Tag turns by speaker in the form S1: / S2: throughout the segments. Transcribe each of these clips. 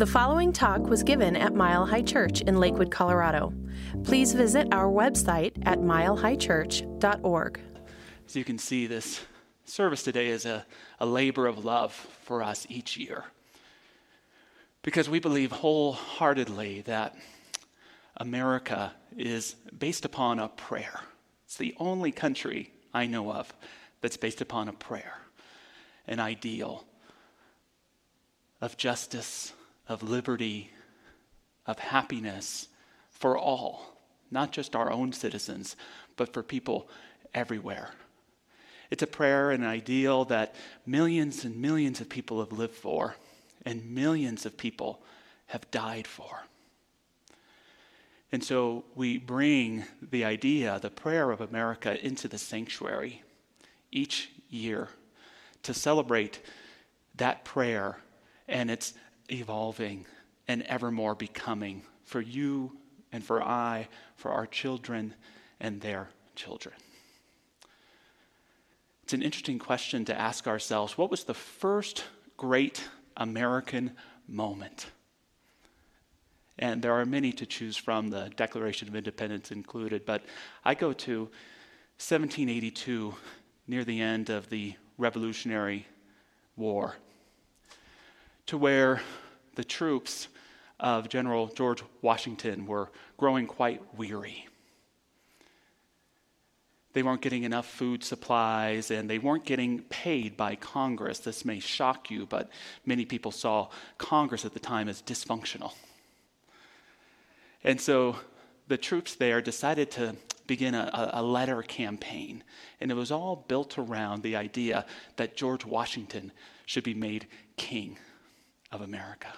S1: The following talk was given at Mile High Church in Lakewood, Colorado. Please visit our website at milehighchurch.org.
S2: As you can see, this service today is a, a labor of love for us each year. Because we believe wholeheartedly that America is based upon a prayer. It's the only country I know of that's based upon a prayer, an ideal of justice, of liberty, of happiness for all, not just our own citizens, but for people everywhere. It's a prayer and an ideal that millions and millions of people have lived for, and millions of people have died for. And so we bring the idea, the prayer of America, into the sanctuary each year to celebrate that prayer and its evolving and evermore becoming for you and for I, for our children and their children. It's an interesting question to ask ourselves what was the first great American moment? And there are many to choose from, the Declaration of Independence included, but I go to 1782, near the end of the Revolutionary War, to where the troops of General George Washington were growing quite weary. They weren't getting enough food supplies and they weren't getting paid by Congress. This may shock you, but many people saw Congress at the time as dysfunctional. And so the troops there decided to begin a, a, letter campaign. And it was all built around the idea that George Washington should be made king of America.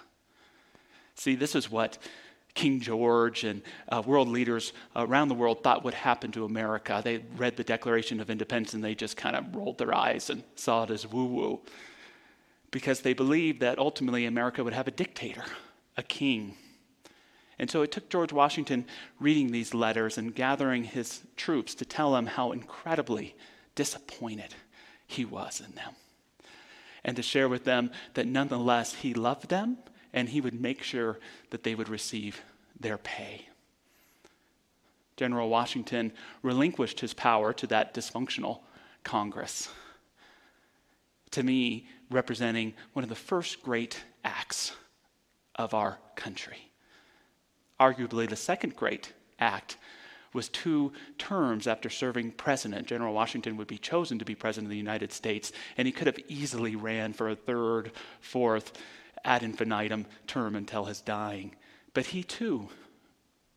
S2: See, this is what King George and uh, world leaders around the world thought would happen to America. They read the Declaration of Independence and they just kind of rolled their eyes and saw it as woo woo because they believed that ultimately America would have a dictator, a king. And so it took George Washington reading these letters and gathering his troops to tell them how incredibly disappointed he was in them. And to share with them that nonetheless he loved them and he would make sure that they would receive their pay. General Washington relinquished his power to that dysfunctional Congress. To me, representing one of the first great acts of our country. Arguably, the second great act was two terms after serving president. General Washington would be chosen to be president of the United States, and he could have easily ran for a third, fourth, ad infinitum term until his dying. But he too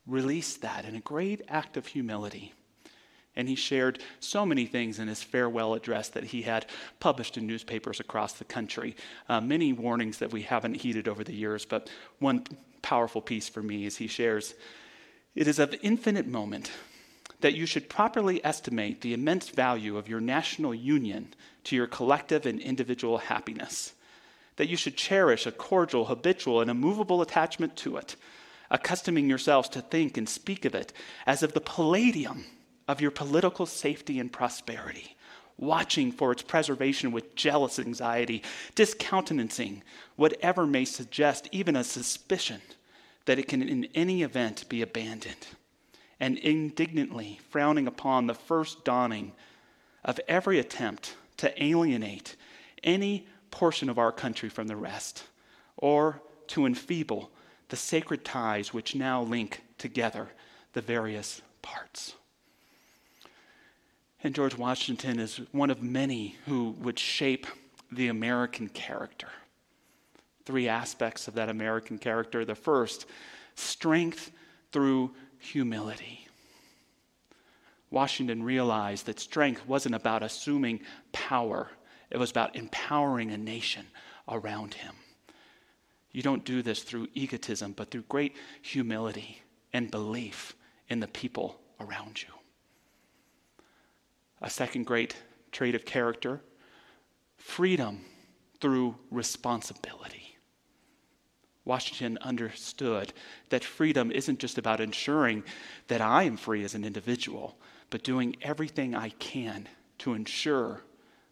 S2: released that in a great act of humility. And he shared so many things in his farewell address that he had published in newspapers across the country. Uh, many warnings that we haven't heeded over the years, but one powerful piece for me is he shares It is of infinite moment that you should properly estimate the immense value of your national union to your collective and individual happiness that you should cherish a cordial, habitual, and immovable attachment to it, accustoming yourselves to think and speak of it as of the palladium of your political safety and prosperity, watching for its preservation with jealous anxiety, discountenancing whatever may suggest even a suspicion that it can in any event be abandoned, and indignantly frowning upon the first dawning of every attempt to alienate any portion of our country from the rest, or to enfeeble the sacred ties which now link together the various parts. And George Washington is one of many who would shape the American character. Three aspects of that American character. The first, strength through humility. Washington realized that strength wasn't about assuming power, it was about empowering a nation around him. You don't do this through egotism, but through great humility and belief in the people around you. A second great trait of character freedom through responsibility. Washington understood that freedom isn't just about ensuring that I am free as an individual, but doing everything I can to ensure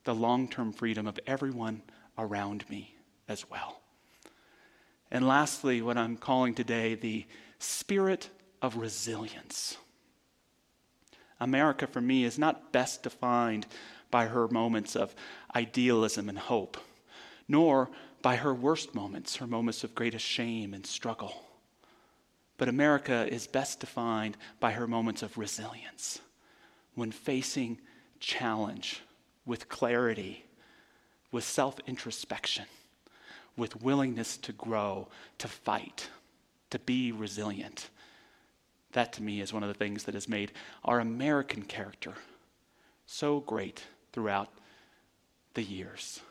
S2: the long term freedom of everyone around me as well. And lastly, what I'm calling today the spirit of resilience. America, for me, is not best defined by her moments of idealism and hope, nor by her worst moments, her moments of greatest shame and struggle. But America is best defined by her moments of resilience when facing challenge with clarity, with self introspection, with willingness to grow, to fight, to be resilient. That to me is one of the things that has made our American character so great throughout the years.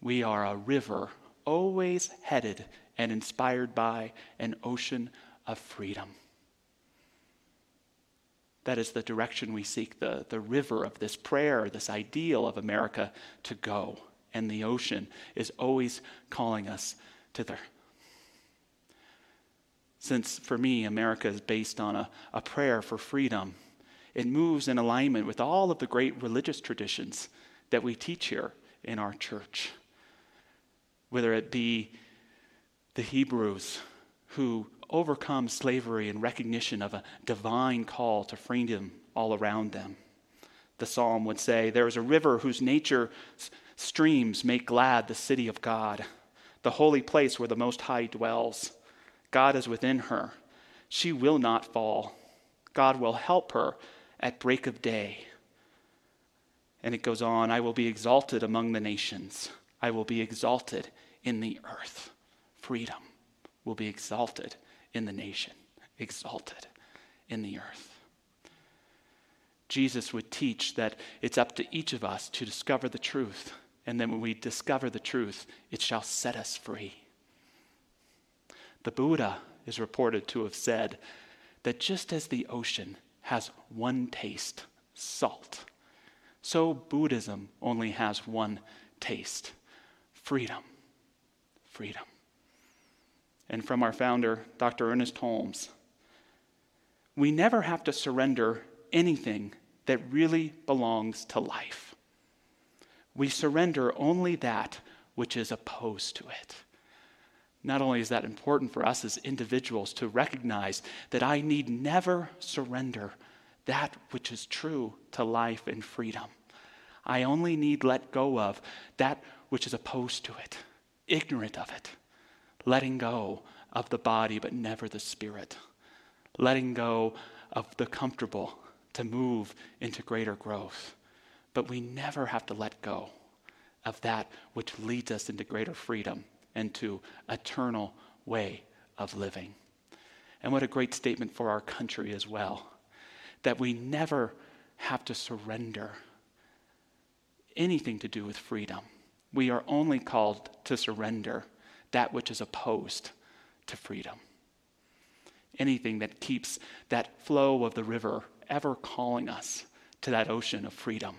S2: We are a river always headed and inspired by an ocean of freedom. That is the direction we seek the, the river of this prayer, this ideal of America to go. And the ocean is always calling us thither. Since for me, America is based on a, a prayer for freedom, it moves in alignment with all of the great religious traditions that we teach here in our church. Whether it be the Hebrews who overcome slavery in recognition of a divine call to freedom all around them. The psalm would say, There is a river whose nature streams make glad the city of God, the holy place where the Most High dwells. God is within her. She will not fall. God will help her at break of day. And it goes on I will be exalted among the nations, I will be exalted in the earth. Freedom will be exalted in the nation, exalted in the earth. Jesus would teach that it's up to each of us to discover the truth. And then when we discover the truth, it shall set us free. The Buddha is reported to have said that just as the ocean has one taste, salt, so Buddhism only has one taste freedom. Freedom. And from our founder, Dr. Ernest Holmes, we never have to surrender anything that really belongs to life. We surrender only that which is opposed to it. Not only is that important for us as individuals to recognize that I need never surrender that which is true to life and freedom. I only need let go of that which is opposed to it, ignorant of it, letting go of the body but never the spirit, letting go of the comfortable to move into greater growth. But we never have to let go of that which leads us into greater freedom and to eternal way of living. And what a great statement for our country as well that we never have to surrender anything to do with freedom. We are only called to surrender that which is opposed to freedom. Anything that keeps that flow of the river ever calling us to that ocean of freedom,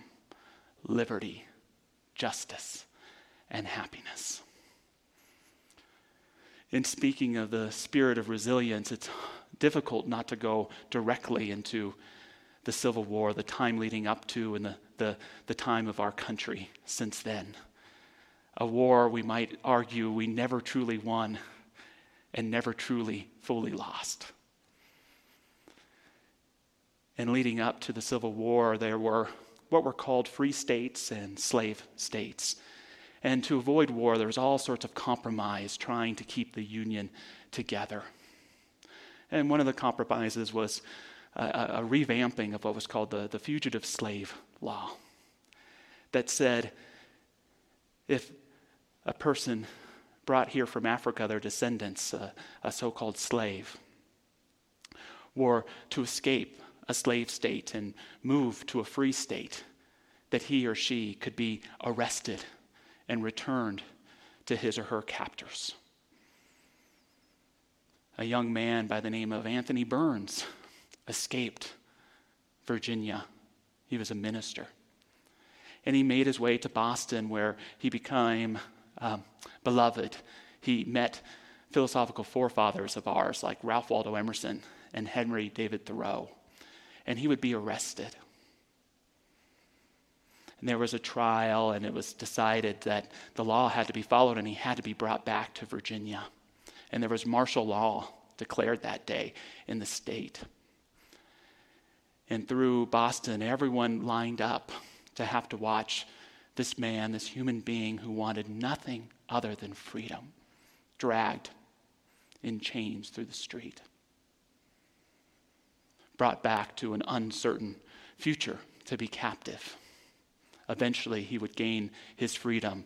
S2: liberty, justice, and happiness. In speaking of the spirit of resilience, it's difficult not to go directly into the Civil War, the time leading up to, and the, the, the time of our country since then. A war we might argue we never truly won and never truly fully lost. And leading up to the Civil War, there were what were called free states and slave states. And to avoid war, there was all sorts of compromise trying to keep the Union together. And one of the compromises was a, a revamping of what was called the, the fugitive slave law that said if a person brought here from Africa, their descendants, a so called slave, were to escape a slave state and move to a free state, that he or she could be arrested and returned to his or her captors. A young man by the name of Anthony Burns escaped Virginia. He was a minister. And he made his way to Boston, where he became um, beloved. He met philosophical forefathers of ours like Ralph Waldo Emerson and Henry David Thoreau. And he would be arrested. And there was a trial, and it was decided that the law had to be followed, and he had to be brought back to Virginia. And there was martial law declared that day in the state. And through Boston, everyone lined up to have to watch this man, this human being who wanted nothing other than freedom, dragged in chains through the street, brought back to an uncertain future to be captive. Eventually, he would gain his freedom,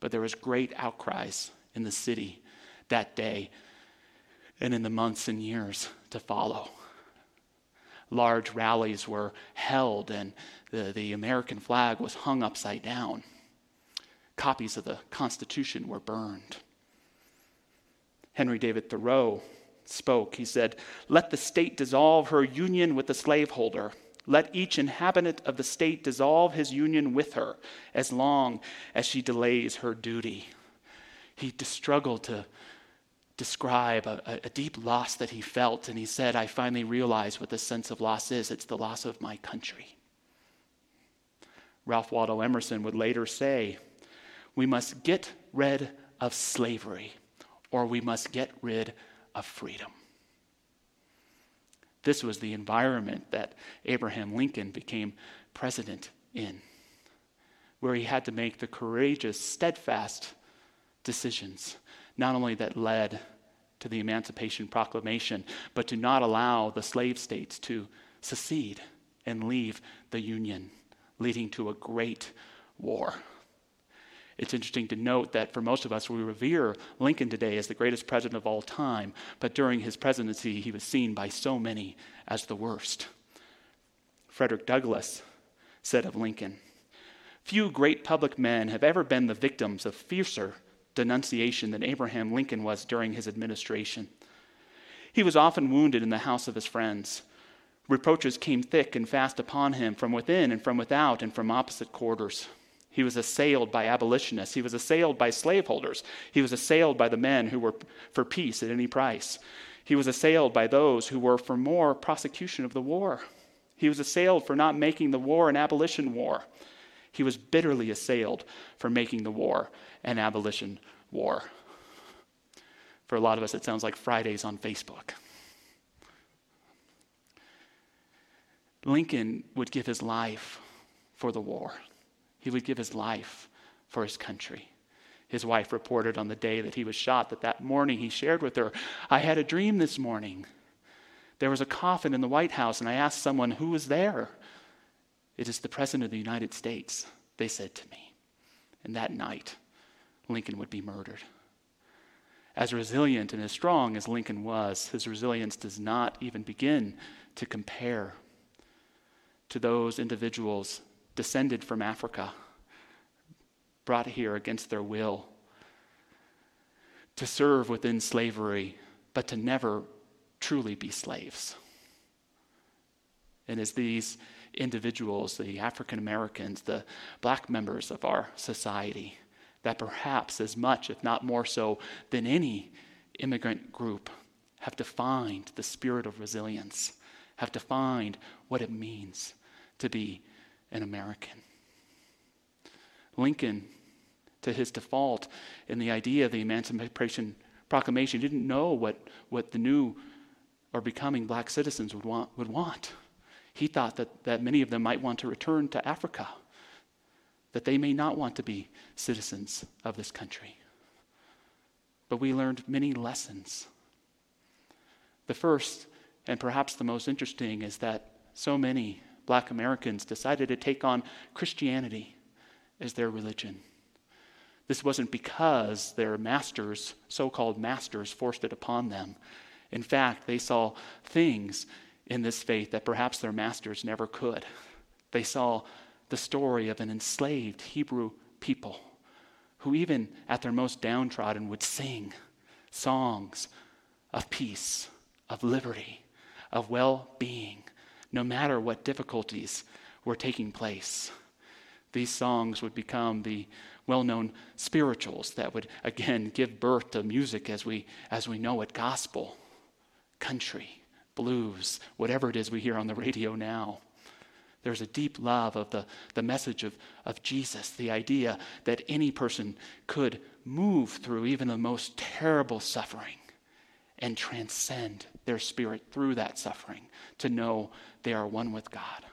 S2: but there was great outcries in the city that day and in the months and years to follow. Large rallies were held, and the, the American flag was hung upside down. Copies of the Constitution were burned. Henry David Thoreau spoke. He said, Let the state dissolve her union with the slaveholder. Let each inhabitant of the state dissolve his union with her as long as she delays her duty. He struggled to describe a, a, deep loss that he felt, and he said, I finally realized what the sense of loss is it's the loss of my country. Ralph Waldo Emerson would later say, We must get rid of slavery, or we must get rid of freedom. This was the environment that Abraham Lincoln became president in, where he had to make the courageous, steadfast decisions not only that led to the Emancipation Proclamation, but to not allow the slave states to secede and leave the Union, leading to a great war. It's interesting to note that for most of us, we revere Lincoln today as the greatest president of all time, but during his presidency, he was seen by so many as the worst. Frederick Douglass said of Lincoln Few great public men have ever been the victims of fiercer denunciation than Abraham Lincoln was during his administration. He was often wounded in the house of his friends. Reproaches came thick and fast upon him from within and from without and from opposite quarters. He was assailed by abolitionists. He was assailed by slaveholders. He was assailed by the men who were for peace at any price. He was assailed by those who were for more prosecution of the war. He was assailed for not making the war an abolition war. He was bitterly assailed for making the war an abolition war. For a lot of us, it sounds like Fridays on Facebook. Lincoln would give his life for the war, he would give his life for his country. His wife reported on the day that he was shot that that morning he shared with her, I had a dream this morning. There was a coffin in the White House, and I asked someone who was there. It is the President of the United States, they said to me. And that night, Lincoln would be murdered. As resilient and as strong as Lincoln was, his resilience does not even begin to compare to those individuals descended from Africa, brought here against their will, to serve within slavery, but to never truly be slaves. And as these individuals, the African Americans, the black members of our society, that perhaps as much, if not more so, than any immigrant group have defined the spirit of resilience, have defined what it means to be an American. Lincoln, to his default in the idea of the Emancipation Proclamation, didn't know what, what the new or becoming black citizens would want. Would want. He thought that, that many of them might want to return to Africa, that they may not want to be citizens of this country. But we learned many lessons. The first, and perhaps the most interesting, is that so many black Americans decided to take on Christianity as their religion. This wasn't because their masters, so called masters, forced it upon them. In fact, they saw things in this faith that perhaps their masters never could. They saw the story of an enslaved Hebrew people who, even at their most downtrodden, would sing songs of peace, of liberty, of well being, no matter what difficulties were taking place. These songs would become the well known spirituals that would again give birth to music as we, as we know it gospel, country, blues, whatever it is we hear on the radio now. There's a deep love of the, the message of, of Jesus, the idea that any person could move through even the most terrible suffering and transcend their spirit through that suffering to know they are one with God,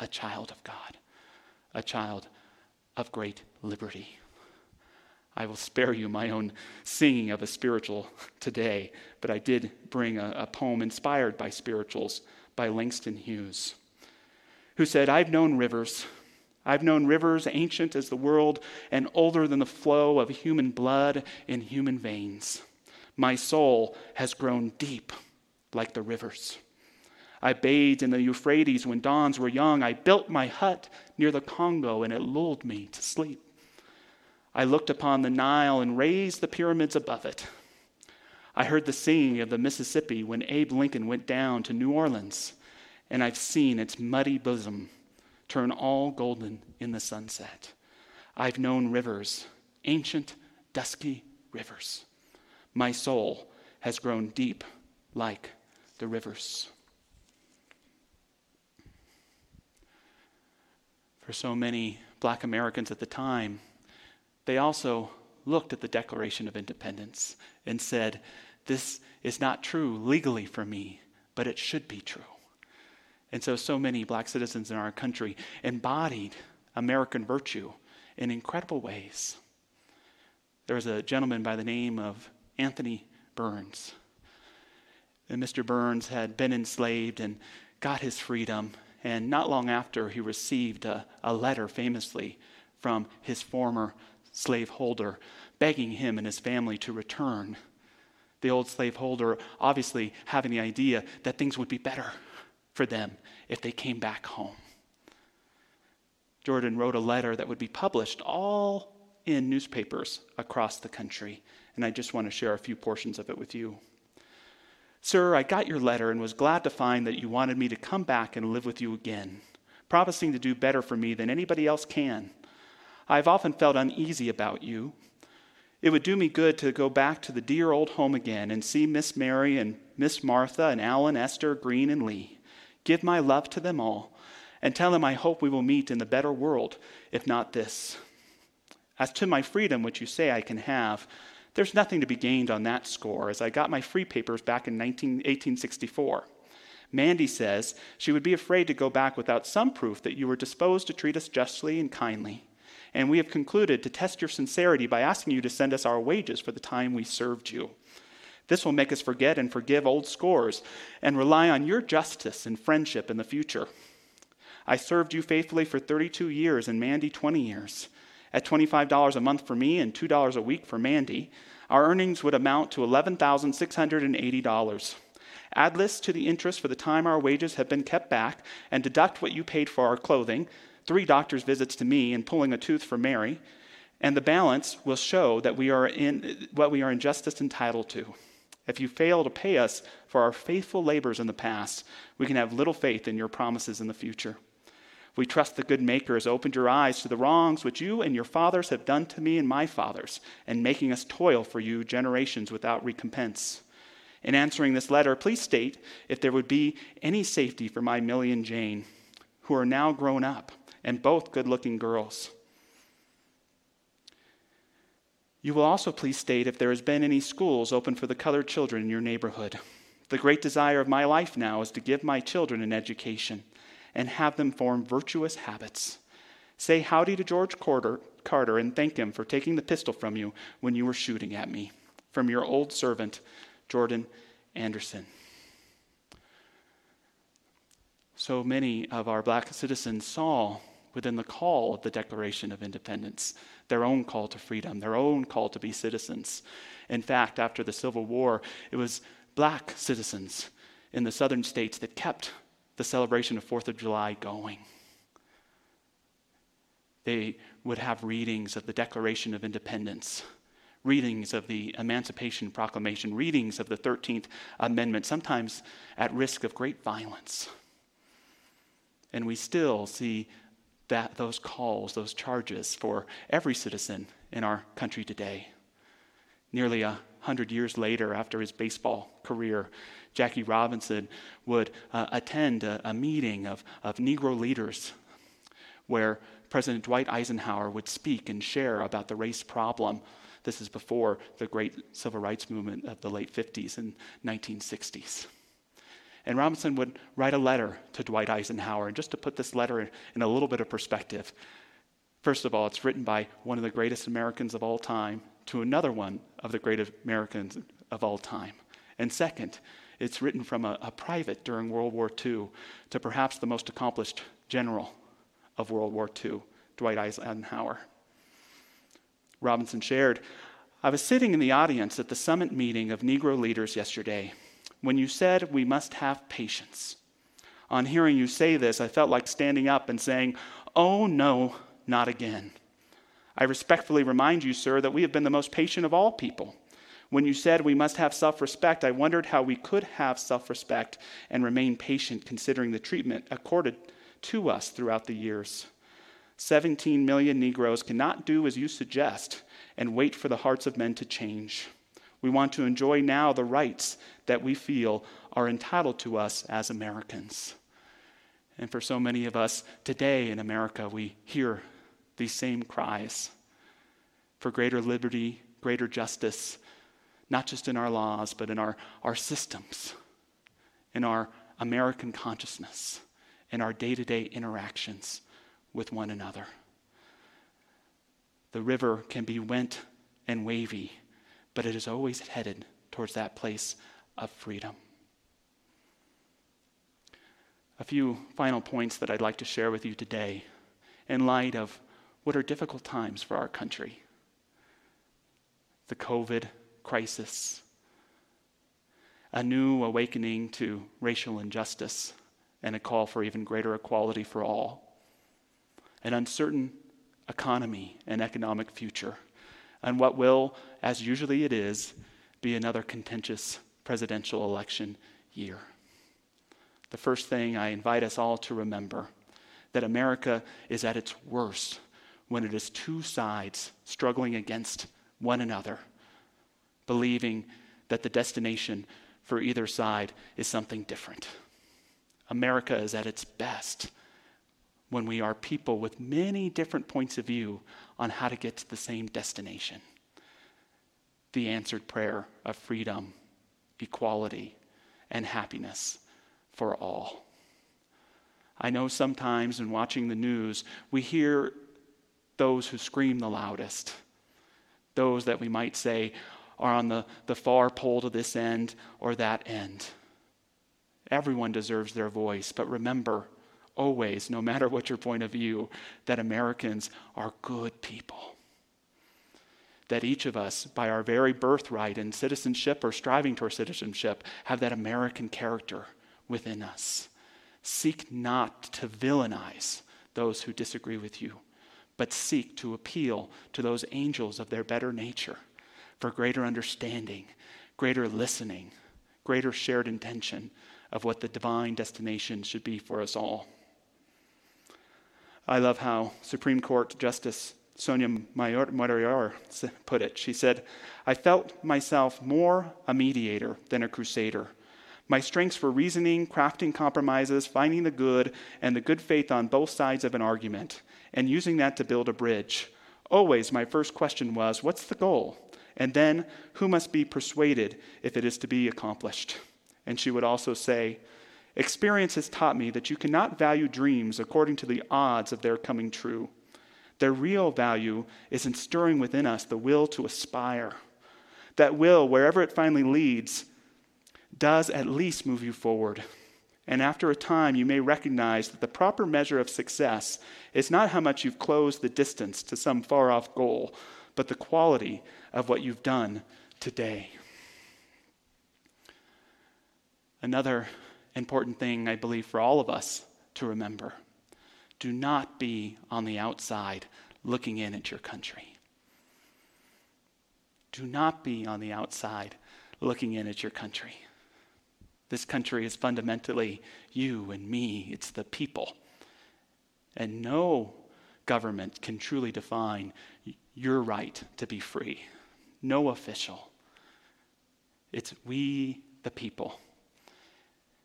S2: a child of God, a child of great liberty. I will spare you my own singing of a spiritual today, but I did bring a, a poem inspired by spirituals by Langston Hughes, who said, I've known rivers. I've known rivers ancient as the world and older than the flow of human blood in human veins. My soul has grown deep like the rivers. I bathed in the Euphrates when dawns were young. I built my hut near the Congo, and it lulled me to sleep. I looked upon the Nile and raised the pyramids above it. I heard the singing of the Mississippi when Abe Lincoln went down to New Orleans, and I've seen its muddy bosom turn all golden in the sunset. I've known rivers, ancient, dusky rivers. My soul has grown deep like the rivers. For so many black Americans at the time, they also looked at the Declaration of Independence and said, This is not true legally for me, but it should be true. And so, so many black citizens in our country embodied American virtue in incredible ways. There was a gentleman by the name of Anthony Burns. And Mr. Burns had been enslaved and got his freedom. And not long after, he received a, a letter famously from his former slaveholder, begging him and his family to return. The old slaveholder obviously having the idea that things would be better for them if they came back home. Jordan wrote a letter that would be published all in newspapers across the country and I just want to share a few portions of it with you. Sir, I got your letter and was glad to find that you wanted me to come back and live with you again, promising to do better for me than anybody else can. I have often felt uneasy about you. It would do me good to go back to the dear old home again and see Miss Mary and Miss Martha and Alan, Esther, Green, and Lee. Give my love to them all and tell them I hope we will meet in the better world, if not this. As to my freedom, which you say I can have, there's nothing to be gained on that score, as I got my free papers back in 19, 1864. Mandy says she would be afraid to go back without some proof that you were disposed to treat us justly and kindly. And we have concluded to test your sincerity by asking you to send us our wages for the time we served you. This will make us forget and forgive old scores and rely on your justice and friendship in the future. I served you faithfully for 32 years and Mandy 20 years at $25 a month for me and $2 a week for Mandy, our earnings would amount to $11,680. Add this to the interest for the time our wages have been kept back and deduct what you paid for our clothing, three doctor's visits to me, and pulling a tooth for Mary, and the balance will show that we are in what we are in justice entitled to. If you fail to pay us for our faithful labors in the past, we can have little faith in your promises in the future. We trust the good Maker has opened your eyes to the wrongs which you and your fathers have done to me and my fathers, and making us toil for you generations without recompense. In answering this letter, please state if there would be any safety for my Millie and Jane, who are now grown up and both good looking girls. You will also please state if there has been any schools open for the colored children in your neighborhood. The great desire of my life now is to give my children an education and have them form virtuous habits. Say howdy to George Carter, Carter and thank him for taking the pistol from you when you were shooting at me. From your old servant, Jordan Anderson. So many of our black citizens saw within the call of the Declaration of Independence their own call to freedom, their own call to be citizens. In fact, after the Civil War, it was black citizens in the southern states that kept the celebration of Fourth of July going. They would have readings of the Declaration of Independence, readings of the Emancipation Proclamation, readings of the 13th Amendment, sometimes at risk of great violence. And we still see that, those calls, those charges for every citizen in our country today. Nearly a hundred years later, after his baseball career, Jackie Robinson would uh, attend a, a, meeting of, of Negro leaders where President Dwight Eisenhower would speak and share about the race problem. This is before the great civil rights movement of the late 50s and 1960s. And Robinson would write a letter to Dwight Eisenhower. And just to put this letter in a little bit of perspective, first of all, it's written by one of the greatest Americans of all time to another one of the greatest Americans of all time. And second, it's written from a, a private during World War II to perhaps the most accomplished general of World War II, Dwight Eisenhower. Robinson shared, I was sitting in the audience at the summit meeting of Negro leaders yesterday when you said we must have patience. On hearing you say this, I felt like standing up and saying, Oh, no, not again. I respectfully remind you, sir, that we have been the most patient of all people. When you said we must have self respect, I wondered how we could have self respect and remain patient considering the treatment accorded to us throughout the years. 17 million Negroes cannot do as you suggest and wait for the hearts of men to change. We want to enjoy now the rights that we feel are entitled to us as Americans. And for so many of us today in America, we hear these same cries for greater liberty, greater justice, not just in our laws, but in our, our systems, in our American consciousness, in our day to day interactions with one another. The river can be went and wavy but it is always headed towards that place of freedom. A few final points that I'd like to share with you today in light of what are difficult times for our country. The COVID crisis, a new awakening to racial injustice, and a call for even greater equality for all, an uncertain economy and economic future and what will, as usually it is, be another contentious presidential election year. The first thing I invite us all to remember that America is at its worst when it is two sides struggling against one another, believing that the destination for either side is something different. America is at its best when we are people with many different points of view on how to get to the same destination the answered prayer of freedom, equality, and happiness for all. I know sometimes in watching the news, we hear those who scream the loudest, those that we might say are on the, the far pole to this end or that end. Everyone deserves their voice, but remember, always, no matter what your point of view, that Americans are good people. That each of us, by our very birthright and citizenship or striving toward citizenship, have that American character within us. Seek not to villainize those who disagree with you, but seek to appeal to those angels of their better nature for greater understanding, greater listening, greater shared intention of what the divine destination should be for us all. I love how Supreme Court Justice Sonia Sotomayor put it. She said, I felt myself more a mediator than a crusader. My strengths were reasoning, crafting compromises, finding the good and the good faith on both sides of an argument, and using that to build a bridge. Always, my first question was, What's the goal? And then, who must be persuaded if it is to be accomplished? And she would also say, Experience has taught me that you cannot value dreams according to the odds of their coming true. Their real value is in stirring within us the will to aspire. That will, wherever it finally leads, does at least move you forward. And after a time, you may recognize that the proper measure of success is not how much you've closed the distance to some far off goal, but the quality of what you've done today. Another important thing, I believe, for all of us to remember. Do not be on the outside looking in at your country. Do not be on the outside looking in at your country. This country is fundamentally you and me, it's the people. And no government can truly define your right to be free. No official. It's we, the people.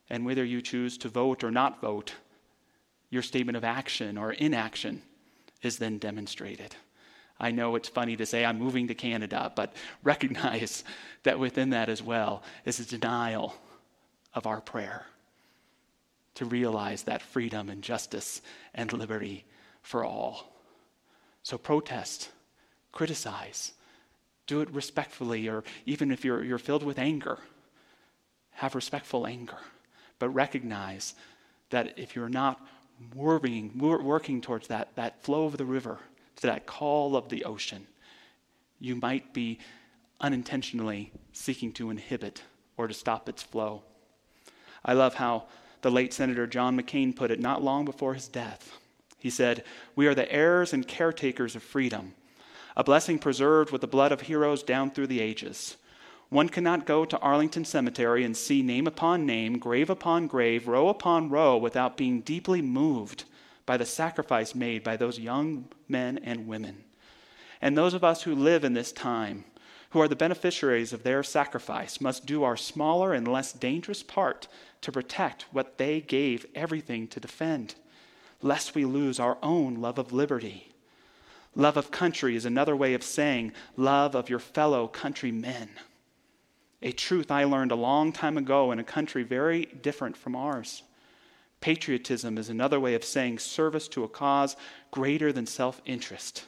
S2: And whether you choose to vote or not vote, your statement of action or inaction is then demonstrated. I know it's funny to say I'm moving to Canada, but recognize that within that as well is a denial of our prayer to realize that freedom and justice and liberty for all. So protest, criticize, do it respectfully, or even if you're, you're filled with anger, have respectful anger. But recognize that if you're not working, working towards that, that flow of the river, to that call of the ocean, you might be unintentionally seeking to inhibit or to stop its flow. I love how the late Senator John McCain put it not long before his death. He said, We are the heirs and caretakers of freedom, a blessing preserved with the blood of heroes down through the ages. One cannot go to Arlington Cemetery and see name upon name, grave upon grave, row upon row without being deeply moved by the sacrifice made by those young men and women. And those of us who live in this time, who are the beneficiaries of their sacrifice, must do our smaller and less dangerous part to protect what they gave everything to defend, lest we lose our own love of liberty. Love of country is another way of saying love of your fellow countrymen. A truth I learned a long time ago in a country very different from ours. Patriotism is another way of saying service to a cause greater than self interest.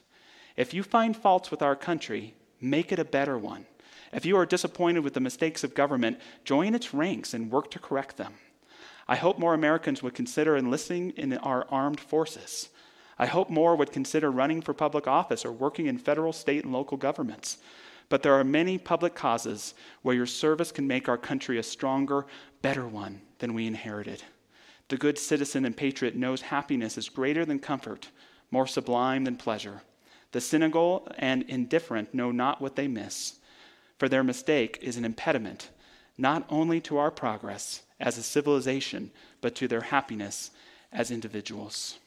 S2: If you find faults with our country, make it a better one. If you are disappointed with the mistakes of government, join its ranks and work to correct them. I hope more Americans would consider enlisting in our armed forces. I hope more would consider running for public office or working in federal, state, and local governments. But there are many public causes where your service can make our country a stronger, better one than we inherited. The good citizen and patriot knows happiness is greater than comfort, more sublime than pleasure. The cynical and indifferent know not what they miss, for their mistake is an impediment not only to our progress as a civilization, but to their happiness as individuals.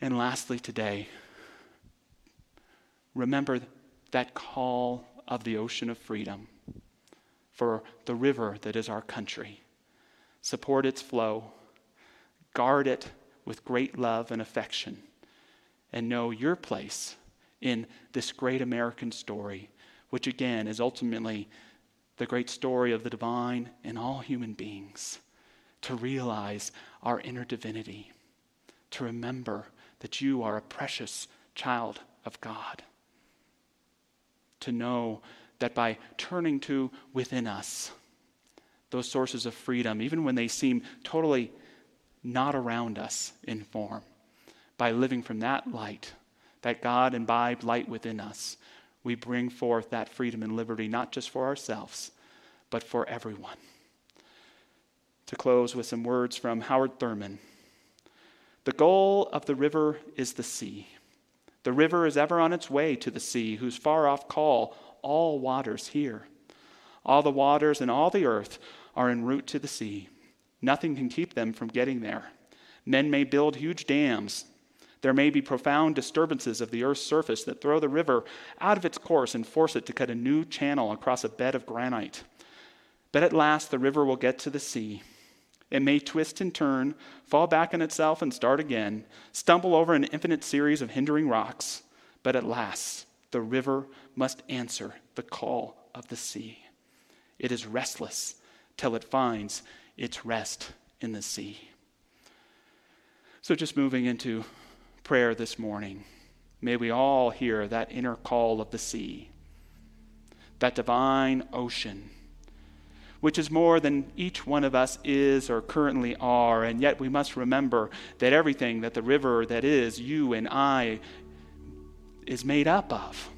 S2: And lastly, today, remember that call of the ocean of freedom for the river that is our country. Support its flow, guard it with great love and affection, and know your place in this great American story, which again is ultimately the great story of the divine in all human beings. To realize our inner divinity, to remember that you are a precious child of God, to know that by turning to within us, those sources of freedom, even when they seem totally not around us in form. By living from that light, that God imbibed light within us, we bring forth that freedom and liberty not just for ourselves, but for everyone. To close with some words from Howard Thurman The goal of the river is the sea. The river is ever on its way to the sea, whose far off call all waters hear. All the waters and all the earth are en route to the sea. Nothing can keep them from getting there. Men may build huge dams. There may be profound disturbances of the earth's surface that throw the river out of its course and force it to cut a new channel across a bed of granite. But at last, the river will get to the sea. It may twist and turn, fall back on itself and start again, stumble over an infinite series of hindering rocks. But at last, the river must answer the call of the sea. It is restless till it finds its rest in the sea. So, just moving into prayer this morning, may we all hear that inner call of the sea, that divine ocean, which is more than each one of us is or currently are. And yet, we must remember that everything that the river that is you and I is made up of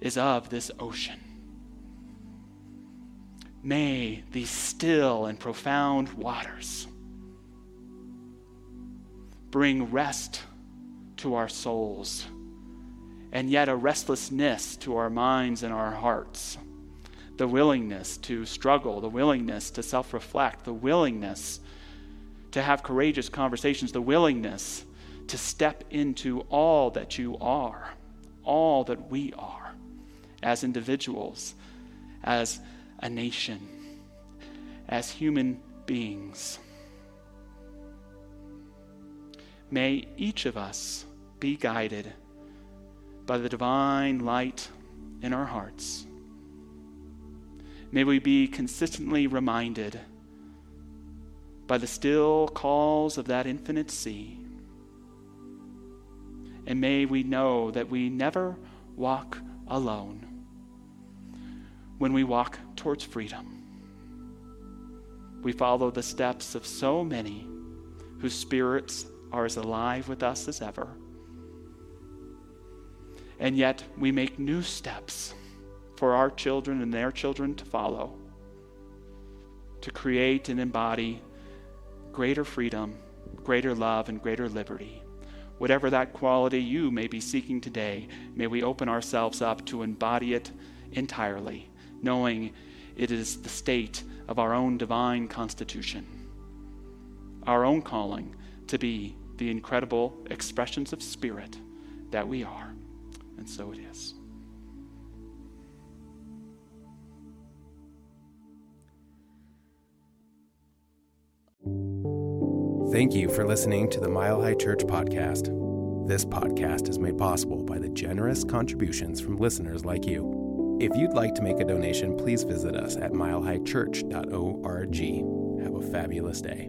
S2: is of this ocean. May these still and profound waters bring rest to our souls and yet a restlessness to our minds and our hearts. The willingness to struggle, the willingness to self reflect, the willingness to have courageous conversations, the willingness to step into all that you are, all that we are as individuals, as a nation, as human beings. may each of us be guided by the divine light in our hearts. May we be consistently reminded by the still calls of that infinite sea. And may we know that we never walk alone when we walk towards freedom. We follow the steps of so many whose spirits are as alive with us as ever. And yet we make new steps for our children and their children to follow, to create and embody greater freedom, greater love, and greater liberty. Whatever that quality you may be seeking today, may we open ourselves up to embody it entirely, knowing it is the state of our own divine constitution, our own calling to be the incredible expressions of spirit that we are. And so it is.
S3: Thank you for listening to the Mile High Church podcast. This podcast is made possible by the generous contributions from listeners like you. If you'd like to make a donation, please visit us at milehighchurch.org. Have a fabulous day.